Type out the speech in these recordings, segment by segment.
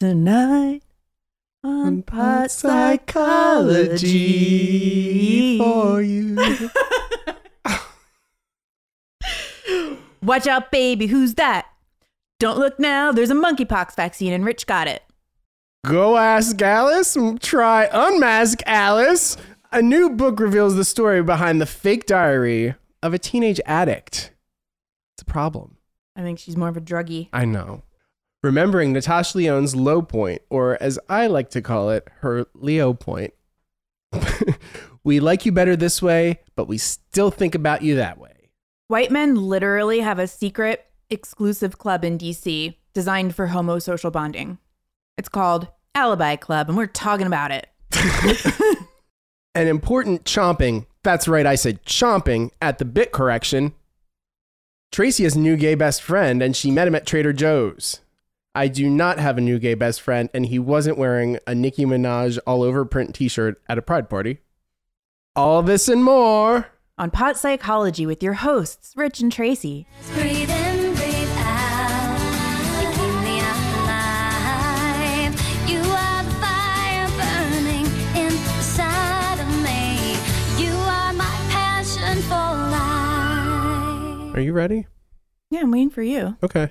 Tonight on pot psychology for you. Watch out, baby. Who's that? Don't look now. There's a monkeypox vaccine, and Rich got it. Go ask Alice. Try unmask Alice. A new book reveals the story behind the fake diary of a teenage addict. It's a problem. I think she's more of a druggie. I know. Remembering Natasha Lyonne's low point, or as I like to call it, her Leo point. we like you better this way, but we still think about you that way. White men literally have a secret, exclusive club in DC designed for homosocial bonding. It's called Alibi Club, and we're talking about it. An important chomping, that's right, I said chomping, at the bit correction. Tracy has a new gay best friend, and she met him at Trader Joe's. I do not have a new gay best friend, and he wasn't wearing a Nicki Minaj all over print t shirt at a pride party. All this and more. On Pot Psychology with your hosts, Rich and Tracy. Breathe in, breathe out. You keep me alive. You are the fire burning inside of me. You are my passion for life. Are you ready? Yeah, I'm waiting for you. Okay.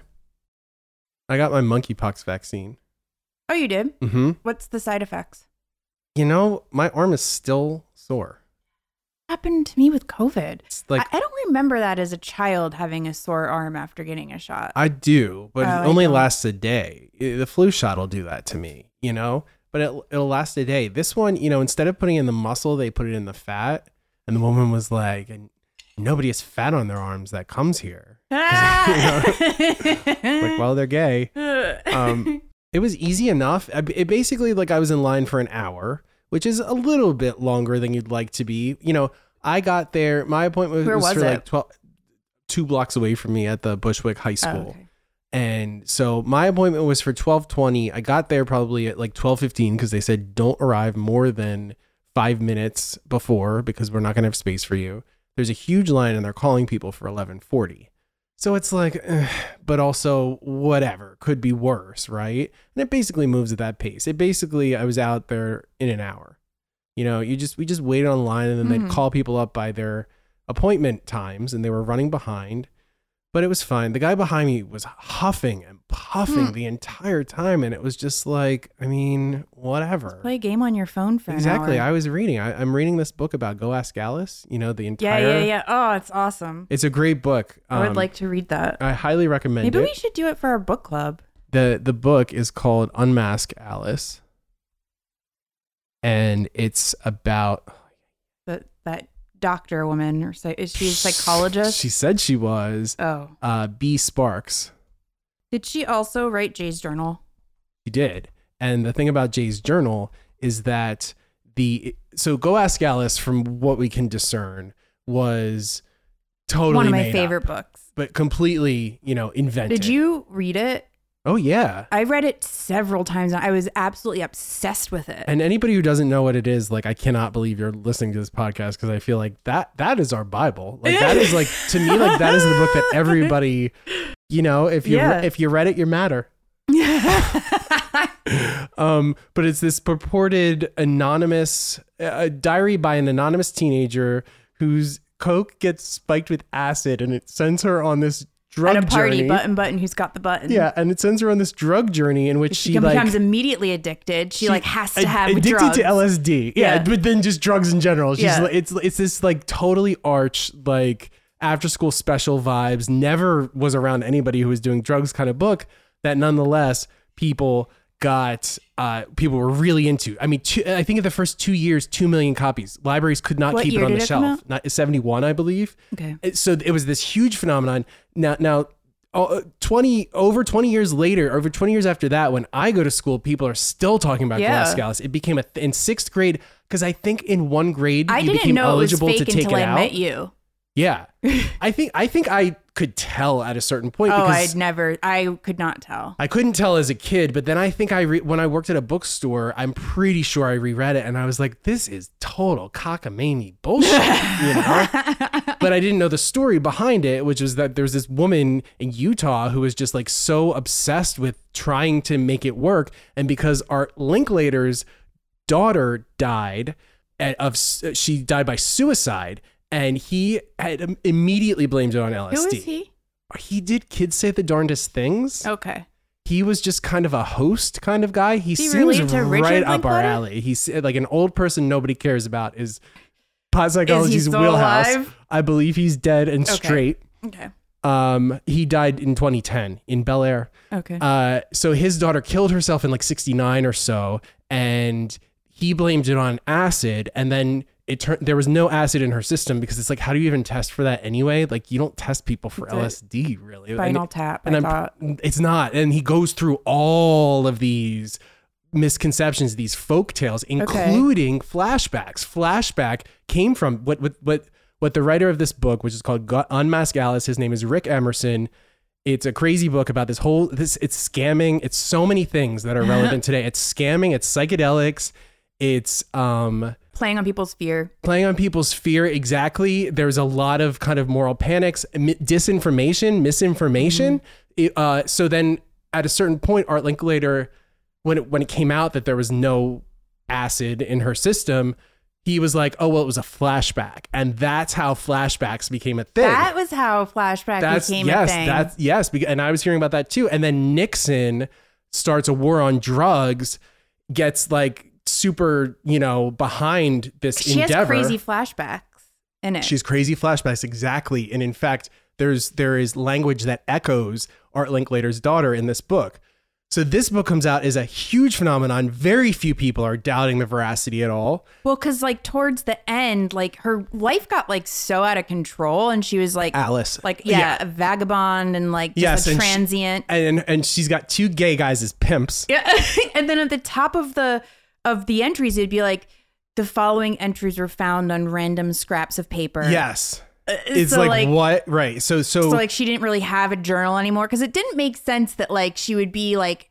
I got my monkeypox vaccine. Oh, you did? Mm hmm. What's the side effects? You know, my arm is still sore. Happened to me with COVID. It's like, I, I don't remember that as a child having a sore arm after getting a shot. I do, but Oh, it only lasts a day. The flu shot will do that to me, you know? But it, it'll last a day. This one, you know, instead of putting in the muscle, they put it in the fat. And the woman was like, and nobody has fat on their arms that comes here. Like, well, they're gay. Um, it was easy enough. It basically, like, I was in line for an hour, which is a little bit longer than you'd like to be. You know, I got there, my appointment was, was for it? like 12, two blocks away from me at the Bushwick High Oh, School. okay. And so my appointment was for 12:20. I got there probably at like 12:15 because they said don't arrive more than 5 minutes before because we're not going to have space for you. There's a huge line and they're calling people for 11:40. So it's like eh, but also whatever, could be worse, right? And it basically moves at that pace. It basically I was out there in an hour. You know, you just we just waited online and then Mhm. they'd call people up by their appointment times and they were running behind but it was fine. The guy behind me was huffing and puffing Mm. the entire time, and it was just like, I mean, whatever. Play a game on your phone for exactly. I was reading. I, I'm reading this book about Go Ask Alice. You know, the entire. yeah, yeah. yeah. Oh, it's awesome. It's a great book. I would Um, like to read that. I highly recommend Maybe it. we should do it for our book club. the The book is called Unmask Alice, and it's about. That that doctor woman or is she a psychologist? She said she was oh, uh, B. Sparks. did she also write Jay's journal? She did. And the thing about Jay's journal is that the so Go Ask Alice, from what we can discern, was totally One of my favorite up, books. but completely, you know, invented. Did you read it? Oh yeah. I read it several times. I was absolutely obsessed with it. And anybody who doesn't know what it is, like, I cannot believe you're listening to this podcast because I feel like that that is our Bible. Like that is like to me, like that is the book that everybody, you know, if you Yeah. if you read it, you matter. um, but it's this purported anonymous uh, diary by an anonymous teenager whose coke gets spiked with acid and it sends her on this drug At a party, journey. button button, who's got the button? yeah, and it sends her on this drug journey in which She, she, like becomes immediately addicted. She, like has to have addicted drugs. to LSD. Yeah, Yeah. but then just drugs in general. She's Yeah. like, it's it's this like totally arch like after school special vibes. Never was around anybody who was doing drugs kind of book that nonetheless people got uh people were really into. I mean, two, I think in the first 2 years 2 million copies. Libraries could not What keep it on the shelf. Not 71 I believe. Okay. So it was this huge phenomenon. Now, now, uh, twenty over twenty years later, over twenty years after that, when I go to school, people are still talking about Yeah. Glass It became a th- in sixth grade because I think in one grade I you didn't became know it was fake to take until it I out. met you. Yeah, I think I think I could tell at a certain point Oh, because I'd never. I could not tell. I couldn't tell as a kid, but then I think I re- when I worked at a bookstore, I'm pretty sure I reread it and I was like, this is total cockamamie bullshit, you know. but I didn't know the story behind it, which was that there's this woman in Utah who was just like so obsessed with trying to make it work, and because Art Linkletter's daughter died at- of she died by suicide, and he had immediately blamed it on LSD. Who is he? He did kids say the darndest things Okay. he was just kind of a host kind of guy. He he seems right up our alley. He's like an old person nobody cares about is pot psychology's wheelhouse. alive? I believe he's dead and Okay. straight. Okay. Um, he died in 2010 in Bel Air. Okay. Uh, so his daughter killed herself in like 69 or so, and he blamed it on acid. And then it turned there was no acid in her system because it's like, how do you even test for that anyway? Like, you don't test people for LSD, really. Spinal tap. and I I'm, thought. it's not. And he goes through all of these misconceptions, these folk tales, including flashbacks. Flashback came from what what what what the writer of this book, which is called Unmask Alice, his name is Rick Emerson. It's a crazy book about this whole this it's scamming. It's so many things that are relevant today. It's scamming, it's psychedelics, it's um Playing on people's fear. playing on people's fear exactly. There's a lot of kind of moral panics disinformation misinformation. It, uh, so then at a certain point art linkletter when it, when it came out that there was no acid in her system he was like oh well it was a flashback. And that's how flashbacks became a thing. That was how flashback that's became yes a thing. that's yes and i was hearing about that too. And then nixon starts a war on drugs gets like super you know behind this she endeavor has crazy flashbacks in it. She's crazy flashbacks, exactly. And in fact, there's there is language that echoes Art Linkletter's daughter in this book. So this book comes out as a huge phenomenon. Very few people are doubting the veracity at all. well, because like towards the end, like her life got like so out of control, and she was like, Alice, like yeah, a vagabond and like just Yes, a and she- transient. and and she's got two gay guys as pimps. yeah, and then at the top of the of the entries, it'd be like the following entries were found on random scraps of paper. Yes, uh, it's so, like, like- what? Right. So so, So like she didn't really have a journal anymore because it didn't make sense that like she would be like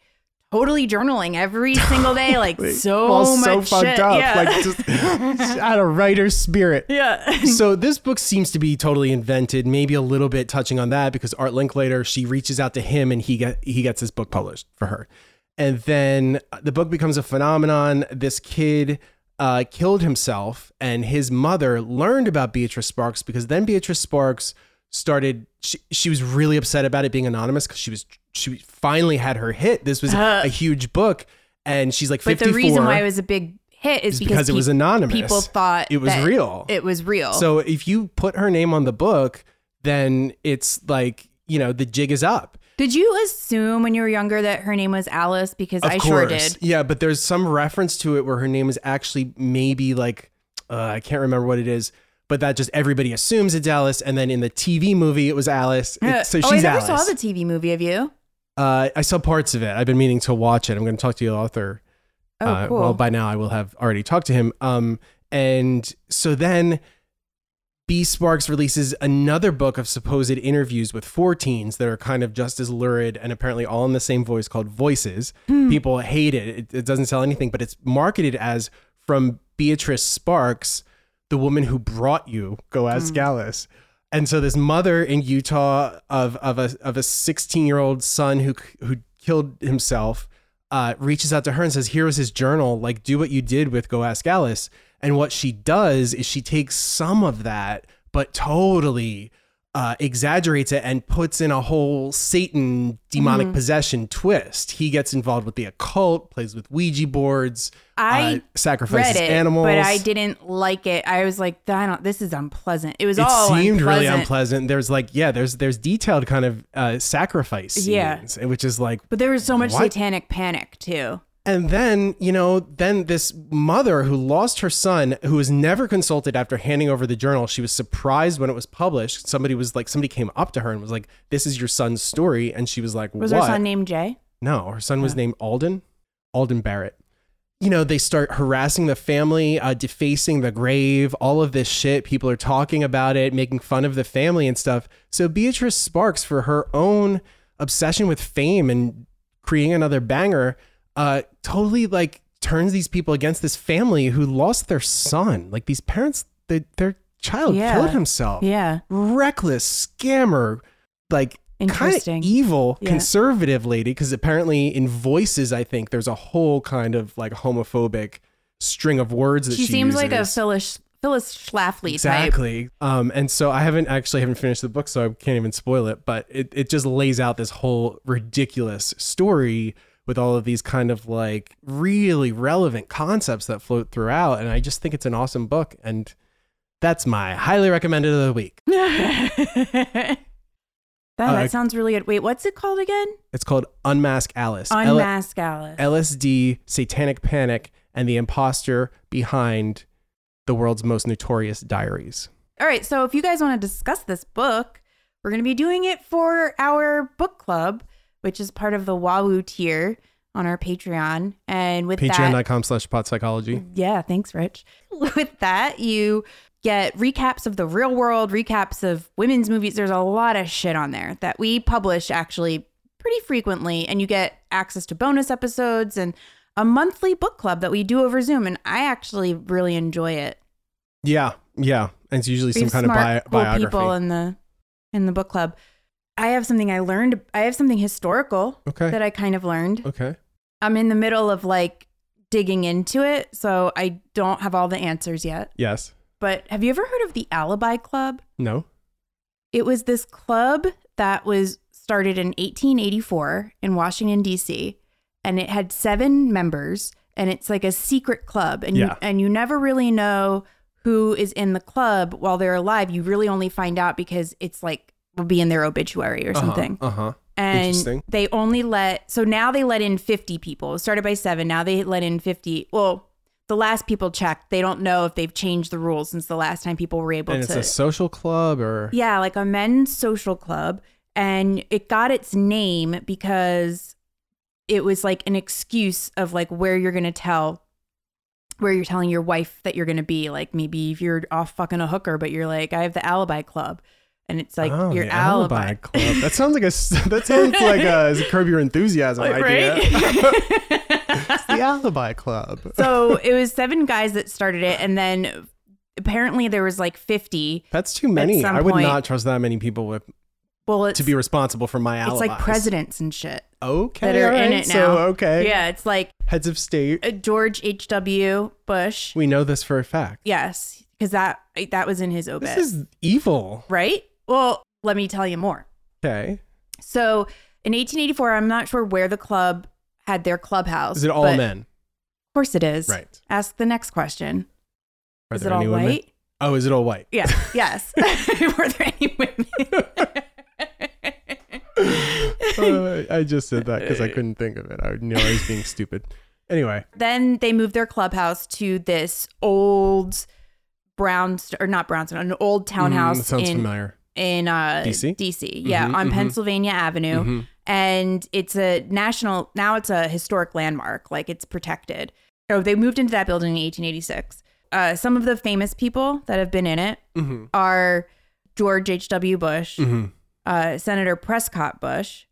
totally journaling every single day, like so much so fucked shit. up, Yeah. like just out of writer's spirit. yeah. so this book seems to be totally invented, maybe a little bit touching on that because Art Linkletter, she reaches out to him and he get he gets this book published for her. And then the book becomes a phenomenon. This kid uh, killed himself, and his mother learned about Beatrice Sparks because then Beatrice Sparks started. She, she was really upset about it being anonymous because she was she finally had her hit. This was a huge book, and she's like But the reason why it was a big hit is is because, because it was anonymous. People thought it was real. It was real. So if you put her name on the book, then it's like, you know, the jig is up. Did you assume when you were younger that her name was Alice? Because Of I course. sure did. Yeah, but there's some reference to it where her name is actually maybe like, uh, I can't remember what it is, but that just everybody assumes it's Alice. And then in the TV movie, it was Alice. It- so oh, I never Alice. saw the TV movie of you. uh, I saw parts of it. I've been meaning to watch it. I'm going to talk to the author. Oh, uh, cool. Well, by now I will have already talked to him. Um, and so then B Sparks releases another book of supposed interviews with four teens that are kind of just as lurid and apparently all in the same voice called Voices. Hmm. People hate it. it. It doesn't sell anything, but it's marketed as from Beatrice Sparks, the woman who brought you, Go Ask Hmm. Alice. And so this mother in Utah of of a of a 16 year old son who who killed himself uh, reaches out to her and says, "Here is his journal. Like, do what you did with Go Ask Alice." And what she does is she takes some of that, but totally uh, exaggerates it and puts in a whole Satan demonic Mm-hmm. possession twist. He gets involved with the occult, plays with Ouija boards, I uh, sacrifices Read it, animals. but I didn't like it. I was like, I don't. This is unpleasant. It was it all seemed really unpleasant. unpleasant. There's like, yeah, there's there's detailed kind of uh, sacrifice scenes, Yeah. which is like But there was so much What? satanic panic too. And then, you know, then this mother who lost her son, who was never consulted after handing over the journal, she was surprised when it was published. Somebody was like, somebody came up to her and was like, "This is your son's story," and she was like, Was "What?" her son named Jay? no, her son was named Alden, Alden Barrett. you know, they start harassing the family, uh, defacing the grave, all of this shit. People are talking about it, making fun of the family and stuff. So Beatrice Sparks, for her own obsession with fame and creating another banger, uh, totally like turns these people against this family who lost their son. Like these parents, they, their child Yeah. killed himself. Yeah. Reckless scammer, like kind of Interesting. evil Yeah. conservative lady. Because apparently in voices, I think there's a whole kind of like homophobic string of words that She she, seems like a. Phyllis Phyllis Schlafly type. Exactly. Um, and so I haven't actually haven't finished the book, so I can't even spoil it. But it, it just lays out this whole ridiculous story with all of these kind of like really relevant concepts that float throughout. And I just think it's an awesome book. And that's my highly recommended of the week. that, Uh, that sounds really good. Wait, what's it called again? It's called Unmask Alice. L- Unmask Alice. LSD, Satanic Panic, and the imposter behind the world's most notorious diaries. All right, so if you guys want to discuss this book, we're going to be doing it for our book club, which is part of the Wahoo tier on our Patreon. And with that, Patreon.com slash pot psychology. yeah, thanks, Rich. With that, you get recaps of the real world, recaps of women's movies. There's a lot of shit on there that we publish actually pretty frequently, and you get access to bonus episodes and a monthly book club that we do over Zoom. And I actually really enjoy it. Yeah, yeah. And it's usually We some kind of bi- biography. people in the in the book club. I have something I learned. I have something historical Okay. that I kind of learned. Okay. I'm in the middle of like digging into it, so I don't have all the answers yet. Yes. But have you ever heard of the Alibi Club? No. It was this club that was started in 1884 in Washington D.C. and it had seven members and it's like a secret club and Yeah. you and you never really know who is in the club while they're alive. You really only find out because it's like will be in their obituary or something. Uh huh. And Interesting. they only let so now they let in 50 people. It started by 7, now they let in 50. Well, the last people checked, they don't know if they've changed the rules since the last time people were able And it's a social club or yeah, like a men's social club. And it got its name because it was like an excuse of like where you're going to tell, where you're telling your wife that you're going to be. Like maybe if you're off fucking a hooker, but you're like, I have the alibi club. And it's like oh, your the alibi. club. That sounds like a s- that sounds like a, a curb your enthusiasm Like, idea. right? the alibi club. so it was seven guys that started it. And then apparently there was like 50. That's too many. I would point- not trust that many people with Well, it's, to be responsible for my alibi. it's like presidents and shit. Okay. that are all in right, it So now. okay. Yeah, it's like Heads of state. uh, George H.W. Bush. We know this for a fact. Yes, because that that was in his obit, This is evil. right? Well, let me tell you more. Okay. So in 1884, I'm not sure where the club had their clubhouse. Is it all men? Of course it is. Right. Ask the next question. Are is it all women? white? Oh, is it all white? Yeah. Yes. Were there any women? Uh, I just said that because I couldn't think of it. I knew I was being stupid. Anyway, then they moved their clubhouse to this old brownstone or not brownstone, an old townhouse Mm, that sounds in familiar. In uh DC? DC. Yeah, Mhm, on mhm. Pennsylvania Avenue. Mhm. And it's a national now it's a historic landmark, like it's protected. So they moved into that building in 1886. Uh, some of the famous people that have been in it Mhm. are George H.W. Bush, Mhm. uh, Senator Prescott Bush.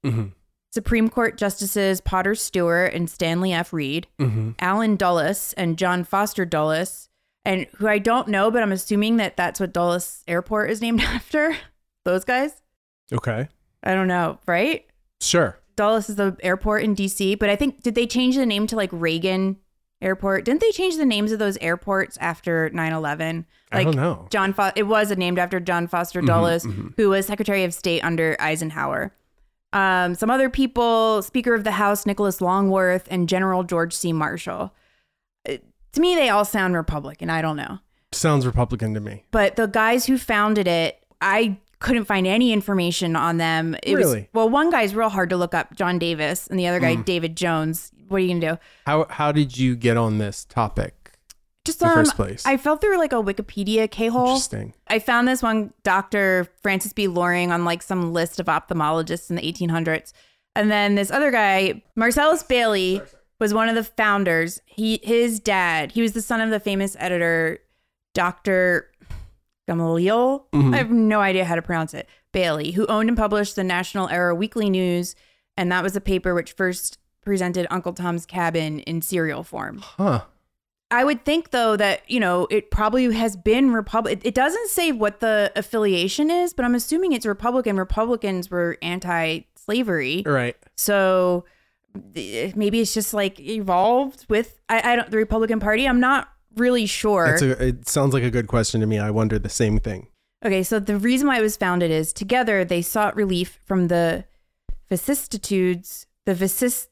Supreme Court Justices Potter Stewart and Stanley F. Reed. Allen Dulles and John Foster Dulles, and who I don't know, but I'm assuming that that's what Dulles Airport is named after. Those guys? Okay. I don't know, right? Sure. Dulles is the airport in DC, but I think did they change the name to like Reagan Airport? Didn't they change the names of those airports after 9/11? I Like don't know. John Fo- it was named after John Foster Mhm, Dulles, mhm. who was Secretary of State under Eisenhower. Um, some other people, Speaker of the House Nicholas Longworth and General George C. Marshall. Uh, to me, they all sound Republican. I don't know. Sounds Republican to me. But the guys who founded it, I couldn't find any information on them. It Really? was well, one guy's real hard to look up, John Davis, and the other Mm. guy, David Jones. What are you gonna do? How how did you get on this topic? Just In the um, first place. I fell through like a Wikipedia K-hole. Interesting. I found this one Dr. Francis B. Loring on like some list of ophthalmologists in the 1800s. And then this other guy, Marcellus Bailey, was one of the founders. He his dad, he was the son of the famous editor Dr. Gamaliel. Mhm. I have no idea how to pronounce it. Bailey, who owned and published the National Era Weekly News, and that was a paper which first presented Uncle Tom's Cabin in serial form. Huh. I would think though that you know it probably has been Republic. It doesn't say what the affiliation is, but I'm assuming it's Republican. Republicans were anti-slavery, Right. so maybe it's just like evolved with I, I don't the Republican Party. I'm not really sure. A, it sounds like a good question to me. I wonder the same thing. Okay, so the reason why it was founded is together they sought relief from the vicissitudes, the vicis,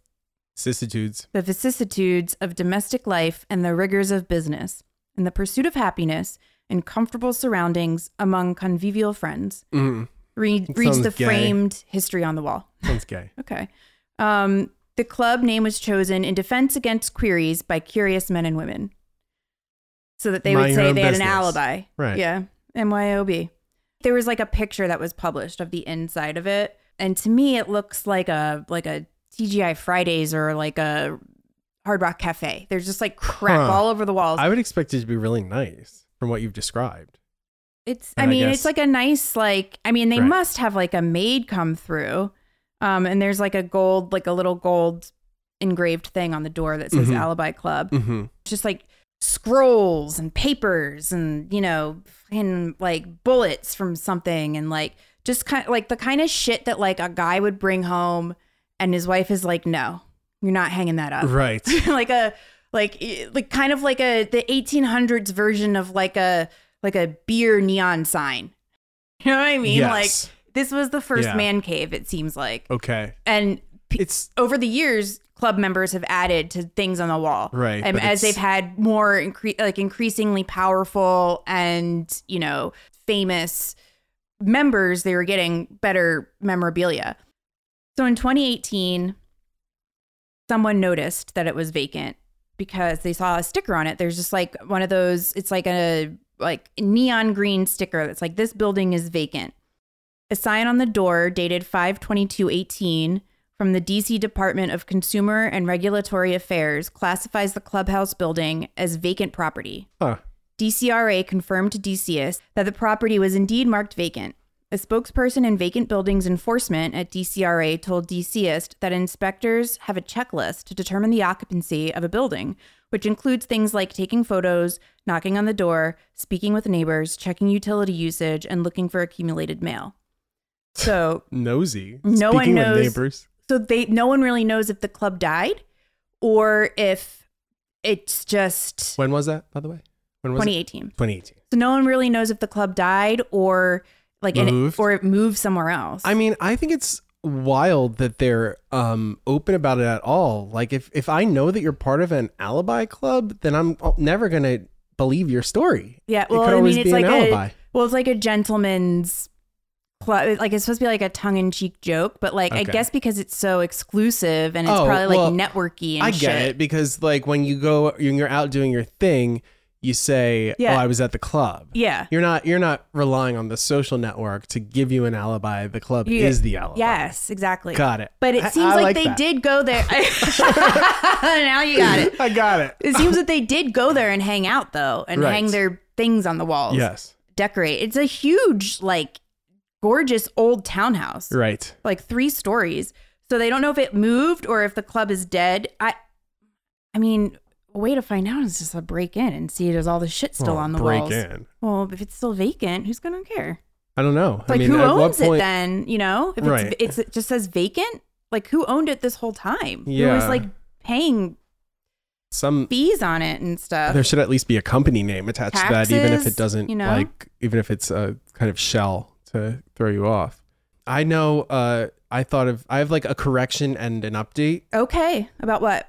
Vicissitudes. the vicissitudes of domestic life and the rigors of business, in the pursuit of happiness and comfortable surroundings among convivial friends. Mm, Read, reads the gay. framed history on the wall. sounds gay. Okay. Um, the club name was chosen in defense against queries by curious men and women. So that they Mind would say they had business. an alibi. Right. Yeah. MYOB. There was like a picture that was published of the inside of it. And to me it looks like a like a TGI Fridays or like a Hard Rock Cafe. There's just like crap Huh. all over the walls. I would expect it to be really nice from what you've described. It's And I I mean, guess- it's like a nice like I mean, they Right. must have like a maid come through. Um and there's like a gold like a little gold engraved thing on the door that says Mhm. Alibi Club. Mm-hmm. Just like scrolls and papers and you know, and like bullets from something and like just kind of like the kind of shit that like a guy would bring home and his wife is like, "No, you're not hanging that up." Right. like a like like kind of like a the 1800s version of like a like a beer neon sign. You know what I mean? yes. Like this was the first Yeah. man cave it seems like. okay. And It's over the years club members have added to things on the wall. Right, And as they've had more incre- like increasingly powerful and, you know, famous members, they were getting better memorabilia. So in 2018, someone noticed that it was vacant because they saw a sticker on it. There's just like one of those, it's like a like neon green sticker that's like this building is vacant. A sign on the door dated 52218 from the DC Department of Consumer and Regulatory Affairs classifies the clubhouse building as vacant property. huh. DCRA confirmed to DCist that the property was indeed marked vacant. A spokesperson in vacant buildings enforcement at DCRA told DCist that inspectors have a checklist to determine the occupancy of a building, which includes things like taking photos, knocking on the door, speaking with neighbors, checking utility usage, and looking for accumulated mail. So Nosy. No one Speaking knows- with neighbors. So they no one really knows if the club died or if it's just When was that, by the way? When was it? 2018. 2018. So no one really knows if the club died or like Moved? or it moved somewhere else. I mean, I think it's wild that they're um open about it at all. Like if if I know that you're part of an alibi club, then I'm never going to believe your story. yeah, it well, could I always mean, be it's an like alibi. a well, it's like a gentleman's. Like it's supposed to be like a tongue in cheek joke, but like I guess because it's so exclusive and it's Oh, probably well, like networky and I shit. get it because like when you go when you're out doing your thing, you say, Yeah. "Oh, I was at the club." Yeah. You're not you're not relying on the social network to give you an alibi. The club You- is the alibi. Yes, exactly. Got it. But it I- seems I like, they that. did go there. now you got it. I got it. It seems that they did go there and hang out though, and Right. hang their things on the walls. Yes. decorate. It's a huge, like, gorgeous old townhouse, Right. like three stories. So they don't know if it moved or if the club is dead. I, I mean, a way to find out is just to break in and see does all the shit still Well, on the break walls. in. Well, if it's still vacant, who's gonna care? I don't know. Like, I mean, who owns it then? You know, if Right. it's, it's it just says vacant. Like, who owned it this whole time? Who was like paying Some fees on it and stuff? there should at least be a company name attached to that, even if it doesn't you know? like, even if it's a kind of shell to throw you off. I know. Uh, I thought of. I have like a correction and an update. okay, about what?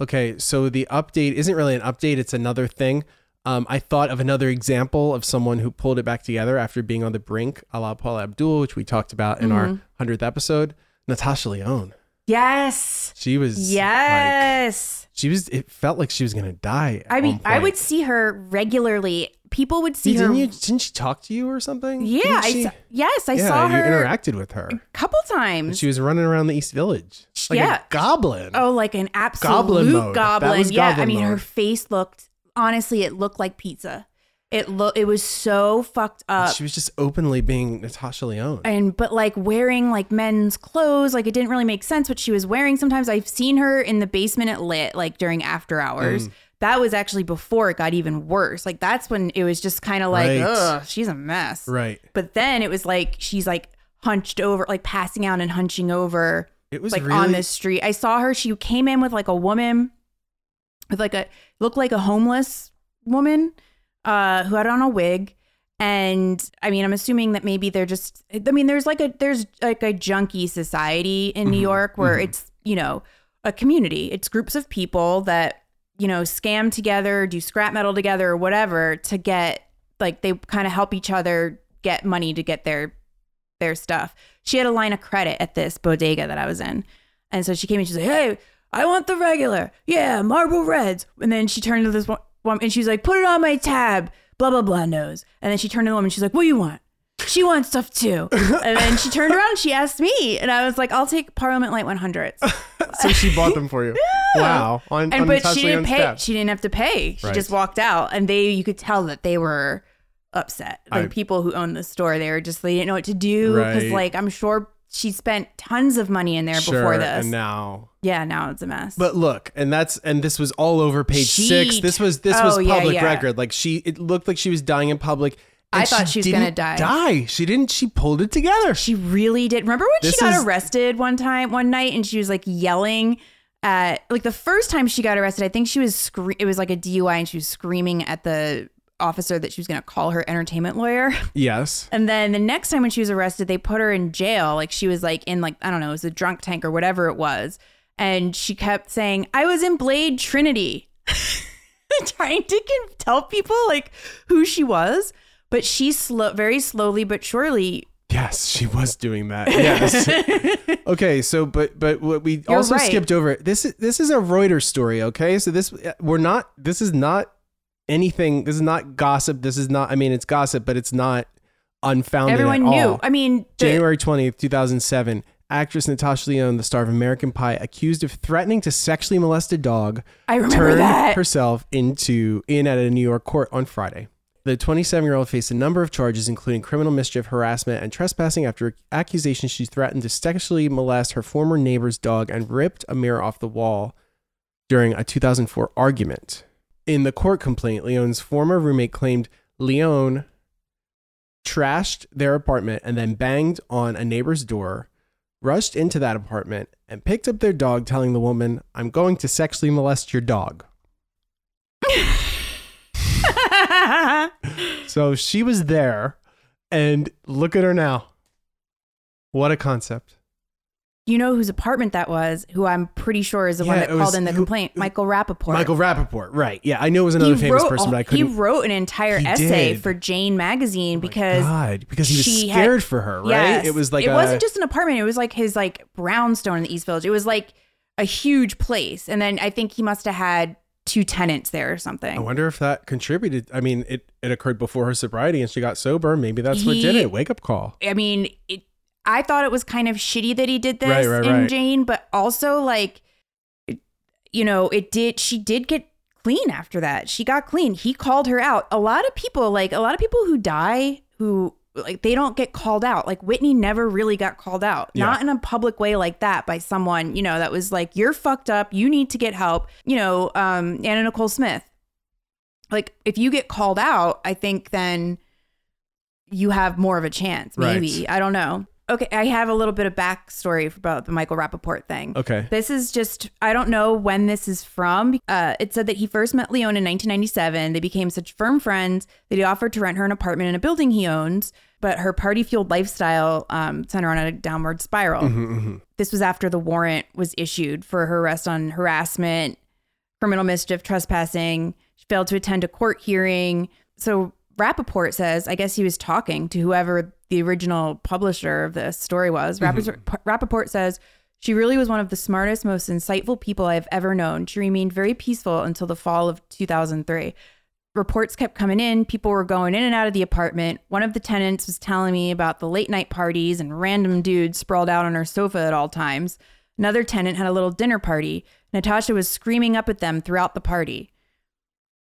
Okay, so the update isn't really an update; it's another thing. Um, I thought of another example of someone who pulled it back together after being on the brink, a la Paula Abdul, which we talked about in our Mhm. hundredth episode. Natasha Lyonne. Yes. She was like, Yes. she was. It felt like she was gonna die. I mean, I would see her regularly people would see See, her. didn't you? Didn't she talk to you or something? yeah, Didn't I saw, yes, I yeah, saw you interacted with her. a couple times. She was running around the East Village like Yeah. a goblin. Oh, like an absolute Goblin goblin. mode. That was yeah, I mean, her face looked honestly, it looked like pizza. It look it was so fucked up. she was just openly being Natasha Lyonne. and but like wearing like men's clothes, like it didn't really make sense what she was wearing. Sometimes I've seen her in the basement at lit, like during after hours. Mm. That was actually before it got even worse. Like that's when it was just kind of like, Right. ugh, she's a mess. right. But then it was like she's like hunched over, like passing out and hunching over It was like really on the street. I saw her. She came in with like a woman with like a looked like a homeless woman uh who had on a wig. And I mean, I'm assuming that maybe they're just I mean, there's like a there's like a junkie society in Mm-hmm. New York where it's, you know, a community. It's groups of people that, you know, scam together, do scrap metal together or whatever to get like they kind of help each other get money to get their their stuff. She had a line of credit at this bodega that I was in. And so she came and she's like, Hey, I want the regular. Yeah, Marlboro Reds. And then she turned to this one, and she's like, Put it on my tab. Blah, blah, blah, nose. And then she turned to the woman. And she's like, What do you want? She wants stuff too. and then she turned around and she asked me. And I was like, I'll take Parliament Light 100s. so she bought them for you. Wow. On, And but she didn't pay. She didn't have to pay. She Right. just walked out, and they you could tell that they were upset. Like I- people who owned the store, they were just they didn't know what to do because Right. like I'm sure she spent tons of money in there sure, before this. And now yeah, now it's a mess. But look, and that's and this was all over page She- six. This was this Oh, was yeah, public yeah. record. Like she, it looked like she was dying in public. And I thought she was gonna die. Die. She didn't. She pulled it together. she really did. Remember when This she got is- arrested one time, one night, and she was like yelling at like the first time she got arrested. I think she was scre- It was like a DUI, and she was screaming at the officer that she was gonna call her entertainment lawyer. yes. And then the next time when she was arrested, they put her in jail. Like she was like in like I don't know, it was a drunk tank or whatever it was. And she kept saying, "I was in Blade Trinity," trying to tell people like who she was. But she slow, very slowly but surely. Yes, she was doing that. Yes. okay, so but but what we You're also right. skipped over this is this is a Reuters story, okay? So this uh, we're not this is not anything this is not gossip. This is not I mean it's gossip, but it's not unfounded. Everyone knew. all. I mean, the- January 20th, 2007, actress Natasha Lyonne, the star of American Pie, accused of threatening to sexually molest a dog, I remember turned that. herself into in at a New York court on Friday. The 27 year old faced a number of charges, including criminal mischief, harassment, and trespassing after accusations she threatened to sexually molest her former neighbor's dog and ripped a mirror off the wall during a 2004 argument. In the court complaint, Lyonne's former roommate claimed Lyonne trashed their apartment and then banged on a neighbor's door, rushed into that apartment, and picked up their dog, telling the woman, I'm going to sexually molest your dog. So she was there, and look at her now. What a concept. you know whose apartment that was? Who I'm pretty sure is the one that called was- in the who- complaint. Michael Rapaport. Michael Rapaport, right. Yeah, I knew it was another he famous wrote, person, but I couldn't. He wrote an entire essay did. for Jane magazine Oh because God, because he was scared had- for her, right? Yes. It was like it a, wasn't just an apartment. It was like his like brownstone in the East Village. It was like a huge place, and then I think he must have had two tenants there or something. I wonder if that contributed. I mean, it, it occurred before her sobriety and she got sober. Maybe that's what did it. Wake up call. I mean, it, I thought it was kind of shitty that he did this Right, right, in right. Jane, but also like, it- you know, it did. She did get clean after that. She got clean. He called her out. A lot of people, like a lot of people who die, who like they don't get called out. Like Whitney never really got called out, Yeah. not in a public way like that by someone you know that was like, "You're fucked up. You need to get help." You know, um, Anna Nicole Smith. Like if you get called out, I think then you have more of a chance. Maybe Right. I don't know. Okay, I have a little bit of backstory about the Michael Rapaport thing. Okay. This is just, I don't know when this is from. Uh, it said that he first met Lyonne in 1997. They became such firm friends that he offered to rent her an apartment in a building he owns, but her party fueled lifestyle um, sent her on a downward spiral. Mm-hmm, This was after the warrant was issued for her arrest on harassment, criminal mischief, trespassing. She failed to attend a court hearing. So Rapaport says, I guess he was talking to whoever the original publisher of this story was. Mm-hmm. Rapaport, Rapaport says, she really was one of the smartest, most insightful people I've ever known. She remained very peaceful until the fall of 2003. reports kept coming in. People were going in and out of the apartment. One of the tenants was telling me about the late night parties and random dudes sprawled out on her sofa at all times. Another tenant had a little dinner party. Natasha was screaming up at them throughout the party.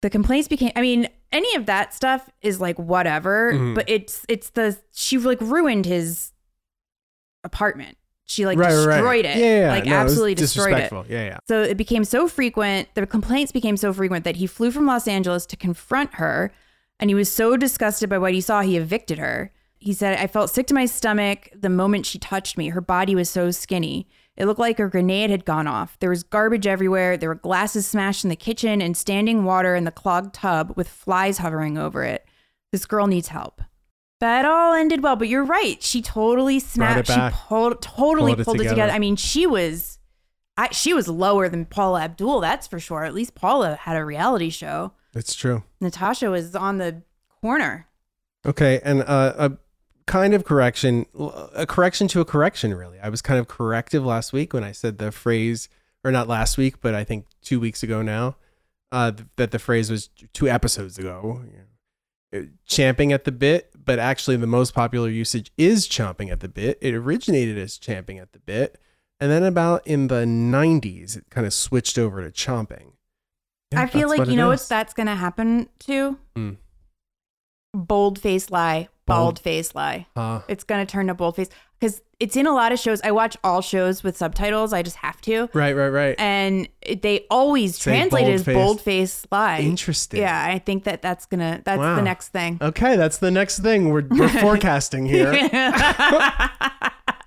The complaints became I mean, any of that stuff is like whatever, Mhm. but it's it's the she like ruined his apartment. She like right, right, right. destroyed it. Yeah, yeah, like no, it absolutely destroyed it. Yeah, yeah. So it became so frequent, the complaints became so frequent that he flew from Los Angeles to confront her. And he was so disgusted by what he saw, he evicted her. He said, I felt sick to my stomach the moment she touched me. Her body was so skinny. It looked like a grenade had gone off. There was garbage everywhere. There were glasses smashed in the kitchen and standing water in the clogged tub with flies hovering over it. This girl needs help. That all ended well, but you're right. She totally snapped. She pulled, totally Pulled it pulled it together. together. I mean, she was I, she was lower than Paula Abdul, that's for sure. At least Paula had a reality show. It's true. Natasha was on the corner. Okay, and uh, a kind of correction, a correction to a correction. Really, I was kind of corrective last week when I said the phrase, or not last week, but I think two weeks ago now, uh, that the phrase was two episodes ago. you know, uh, Champing at the bit, but actually the most popular usage is chomping at the bit. It originated as champing at the bit, and then about in the '90s, it kind of switched over to chomping. Yeah, I feel like you know is. what that's gonna happen to? Hmm. Bold face lie. Bald face lie. Uh, It's gonna turn to bold face. Because it's in a lot of shows. I watch all shows with subtitles. I just have to. right, right, right. And it- they always Say translate it as bold-faced. bold face lie. Interesting. Yeah, I think that that's gonna that's Wow. the next thing. Okay, that's the next thing we're, we're forecasting here.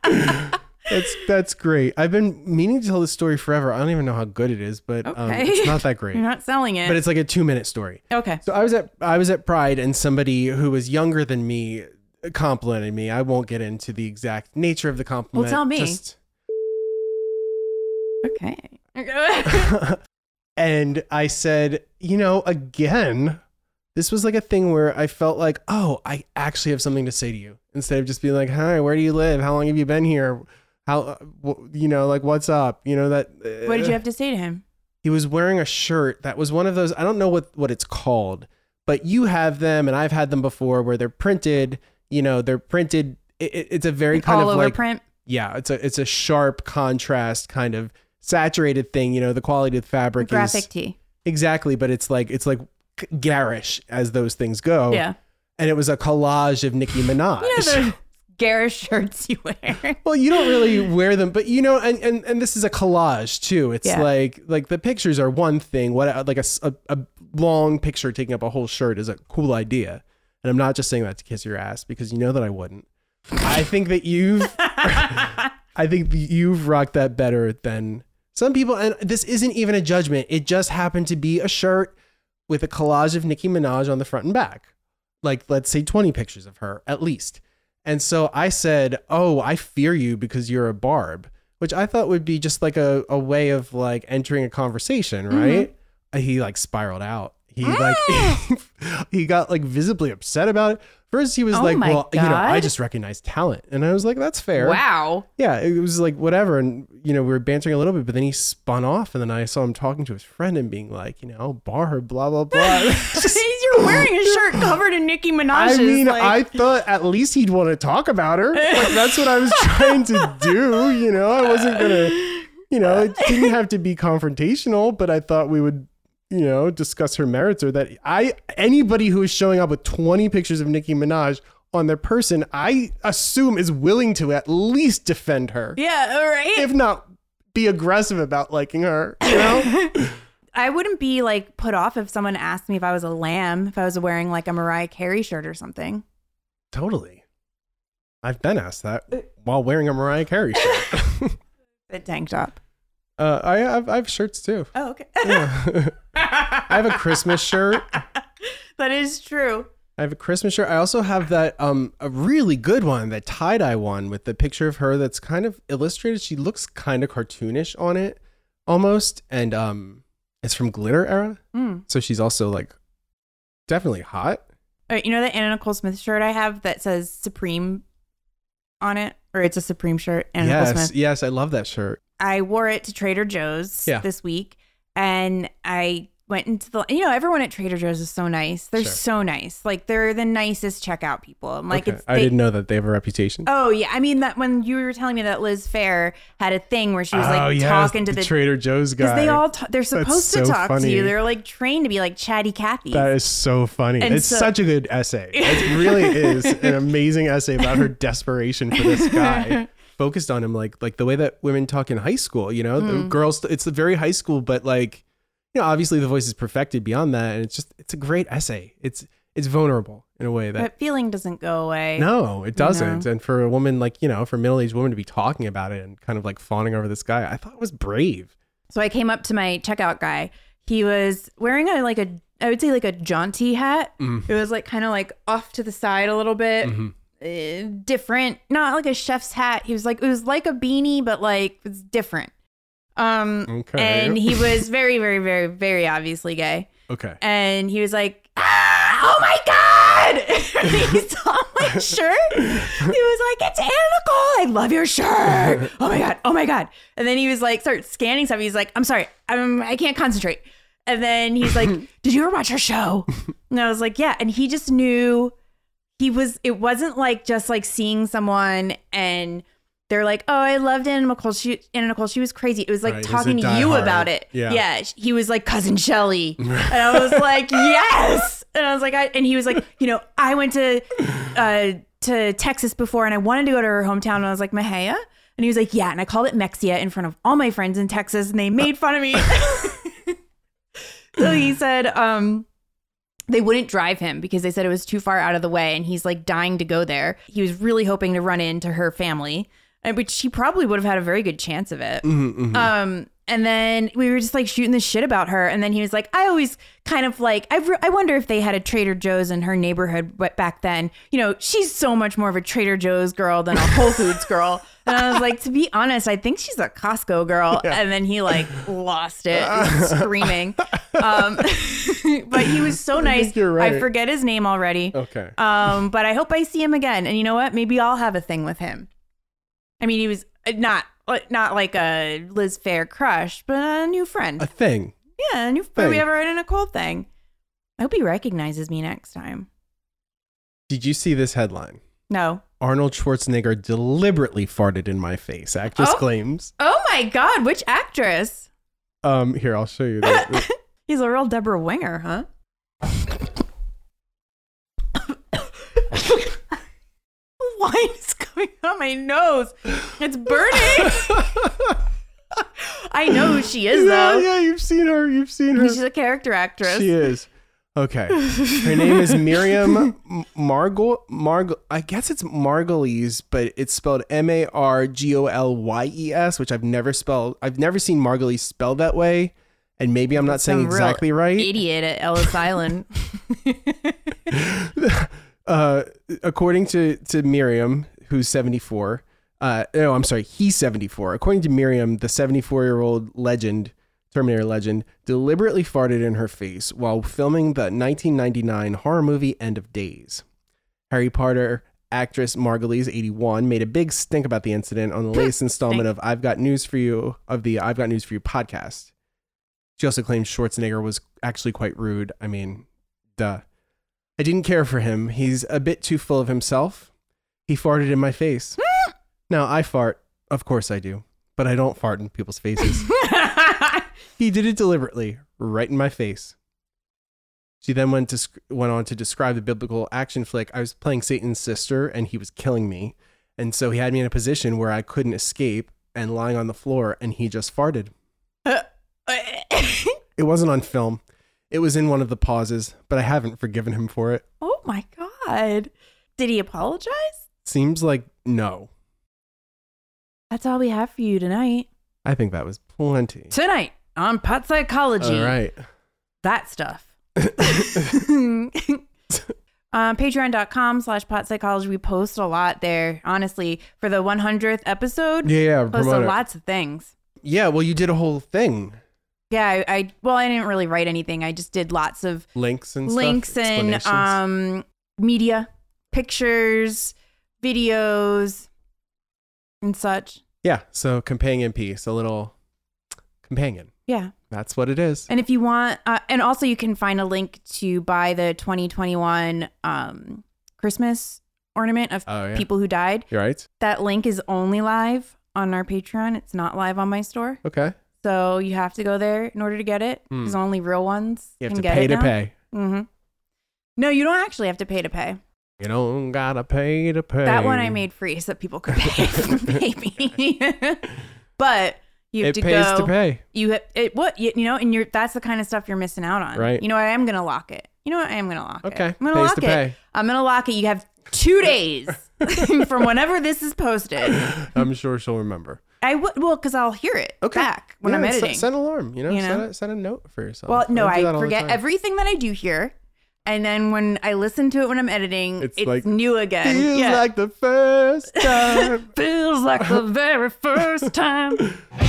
That's that's great. I've been meaning to tell this story forever. I don't even know how good it is, but um, Okay. it's not that great. You're not selling it. but it's like a two minute story. okay. So I was at I was at Pride, and somebody who was younger than me complimented me. I won't get into the exact nature of the compliment. Well tell me. Just, Okay. and I said, you know, again, this was like a thing where I felt like, oh, I actually have something to say to you instead of just being like, hi, where do you live? How long have you been here? How, uh, you know, like, what's up? You know, that. what did you have to say to him? He was wearing a shirt that was one of those, I don't know what, what it's called, but you have them and I've had them before where they're printed, you know, they're printed. It, it- it's a very kind all of like, print. yeah, it's a, it's a sharp contrast kind of saturated thing. You know, the quality of the fabric Graphic is tee. Exactly, but it's like it's like garish as those things go. Yeah. And it was a collage of Nicki Minaj. You know garish shirts you wear. well, you don't really wear them, but you know, and, and, and this is a collage too. It's Yeah. like like the pictures are one thing. What like a a long picture taking up a whole shirt is a cool idea. And I'm not just saying that to kiss your ass because you know that I wouldn't. I think that you've I think you've rocked that better than some people. And this isn't even a judgment. It just happened to be a shirt with a collage of Nicki Minaj on the front and back. Like, let's say 20 pictures of her at least. And so I said, Oh, I fear you because you're a barb, which I thought would be just like a, a way of like entering a conversation, Mm-hmm. right? He like spiraled out. He like he got like visibly upset about it. First he was Oh like, Well, you know, I just recognize talent. And I was like, That's fair Wow. yeah, it was like whatever. And, you know, we were bantering a little bit, but then he spun off. And then I saw him talking to his friend and being like, you know, bar, blah, blah, blah. You're wearing a shirt covered in Nicki Minaj's. I mean, like, I thought at least he'd want to talk about her. Like, that's what I was trying to do. You know, I wasn't going to, you know, it didn't have to be confrontational, but I thought we would. You know, discuss her merits, or that I anybody who is showing up with twenty pictures of Nicki Minaj on their person, I assume is willing to at least defend her. yeah, all right. if not be aggressive about liking her, you know? I wouldn't be like put off if someone asked me if I was a lamb, if I was wearing like a Mariah Carey shirt or something. totally. I've been asked that while wearing a Mariah Carey shirt. A tank top. uh, I have I have shirts too. Oh, okay. Yeah. I have a Christmas shirt. that is true. I have a Christmas shirt. I also have that um a really good one, that tie dye one with the picture of her that's kind of illustrated. She looks kind of cartoonish on it, almost, and um, it's from Glitter era, Mm. so she's also like definitely hot. All right, you know that Anna Nicole Smith shirt I have that says Supreme on it, or it's a Supreme shirt. Anna Nicole yes, Smith. yes, I love that shirt. I wore it to Trader Joe's Yeah. this week, and I went into the you know everyone at Trader Joe's is so nice. They're Sure. so nice. Like they're the nicest checkout people. I'm like Okay. it's I didn't know that they have a reputation. Oh yeah, I mean that when you were telling me that Liz Phair had a thing where she was Oh, like yes, talking to the Trader Joe's guy. because they all ta- they're supposed so to talk to you. They're like trained to be like chatty Cathy. That is so funny. And it's so- such a good essay. It really is an amazing essay about her desperation for this guy. Focused on him like like the way that women talk in high school, you know? Mm. The girls it's the very high school, but like you know, obviously the voice is perfected beyond that and it's just it's a great essay. It's it's vulnerable in a way that that feeling doesn't go away. no, it doesn't. And for a woman like, you know, for a middle-aged woman to be talking about it and kind of like fawning over this guy, I thought it was brave. So I came up to my checkout guy. He was wearing a like a I would say like a jaunty hat. Mm. It was like kind of like off to the side a little bit. Mm-hmm. Uh, different, not like a chef's hat. He was like it was like a beanie, but like it's different. Um, Okay. and he was very, very, very, very obviously gay. Okay. And he was like, ah, "Oh my god!" he saw my shirt. He was like, "It's Anna Nicole. I love your shirt. Oh my god. Oh my god." And then he was like, start scanning stuff. He's like, "I'm sorry. I'm I can't concentrate." And then he's like, "Did you ever watch her show?" And I was like, "Yeah." And he just knew he was. It wasn't like just like seeing someone and. They're like, oh, I loved Anna Nicole. She Anna Nicole, she was crazy. It was like Right, talking to you diehard. about it. Yeah. yeah, he was like cousin Shelly, and I was like, yes. And I was like, I, and he was like, you know, I went to uh, to Texas before, and I wanted to go to her hometown, and I was like, Mahia, and he was like, yeah, and I called it Mexia in front of all my friends in Texas, and they made fun of me. so he said, um. They wouldn't drive him because they said it was too far out of the way, and he's like dying to go there. He was really hoping to run into her family, which she probably would have had a very good chance of it. Mm-hmm, Um, and then we were just like shooting the shit about her. And then he was like, I always kind of like, I, re- I wonder if they had a Trader Joe's in her neighborhood back then. You know, she's so much more of a Trader Joe's girl than a Whole Foods girl. And I was like, to be honest, I think she's a Costco girl. And then he like lost it, screaming. Um, but he was so nice. you're right. I forget his name already. Okay. Um, but I hope I see him again. And you know what? Maybe I'll have a thing with him. I mean, he was uh, not uh, not like a Liz Phair crush, but a new friend. a thing. yeah, a new thing. we ever in a cold thing. I hope he recognizes me next time. Did you see this headline? No. Arnold Schwarzenegger deliberately farted in my face. Actress Oh. claims. Oh my God! Which actress? Um, here I'll show you. He's a real Debra Winger, huh? Wine is coming out my nose. It's burning. I know who she is, yeah, though. yeah, you've seen her. You've seen her. She's a character actress. She is. Okay. Her name is Miriam Margol. Margol. I guess it's Margolyes, but it's spelled M A R G O L Y E S, which I've never spelled. I've never seen Margolyes spelled that way, and maybe I'm not saying Some real exactly right. Idiot at Ellis Island. Uh, according to to Miriam, who's 74. Uh, no, I'm sorry, he's 74. According to Miriam, the 74 year old legend, Terminator legend, deliberately farted in her face while filming the 1999 horror movie End of Days. Harry Potter actress Margolyes, 81, made a big stink about the incident on the latest installment of I've Got News for You of the I've Got News for You podcast. She also claimed Schwarzenegger was actually quite rude. I mean, duh. I didn't care for him. He's a bit too full of himself. He farted in my face. now, I fart. Of course I do. But I don't fart in people's faces. he did it deliberately, right in my face. She then went to went on to describe the biblical action flick. I was playing Satan's sister, and he was killing me, and so he had me in a position where I couldn't escape, and lying on the floor, and he just farted. It wasn't on film. It was in one of the pauses, but I haven't forgiven him for it. oh my God. Did he apologize? Seems like no. That's all we have for you tonight. I think that was plenty. Tonight on Pot Psychology. All right. That stuff. um, Patreon.com slash pot psychology. We post a lot there. Honestly, for the 100th episode, Yeah, yeah. posted lots of things. Yeah, well, you did a whole thing. Yeah, I, I well, I didn't really write anything. I just did lots of Links and stuff. links stuff. and um media, pictures, videos, and such. yeah, so companion piece, a little companion. Yeah. That's what it is. And if you want, uh, and also you can find a link to buy the 2021 um, Christmas ornament of Oh, yeah. people who died. You're right. That link is only live on our Patreon. It's not live on my store. Okay. So you have to go there in order to get it because only real ones Hmm. You have can to get pay it to now. pay. Mm-hmm. No, you don't actually have to pay to pay. You don't gotta pay to pay. That one I made free so that people could pay, pay me. but you have It to pays go. to pay. You ha- it what you, you know, and you're that's the kind of stuff you're missing out on. Right. You know what? I am gonna lock it. You know what? I am gonna lock it. Okay. I'm gonna Pays lock to it. pay. I'm gonna lock it. You have two days from whenever this is posted. I'm sure she'll remember. I would well because I'll hear it Okay. back when I'm Yeah, set- editing. Set, an alarm. You know, You Set, a, set a note for yourself. well, no, I the forget everything that I do here. And then when I listen to it when I'm editing, It's it's, like, new again. It feels yeah. like the first time. feels like the very first time.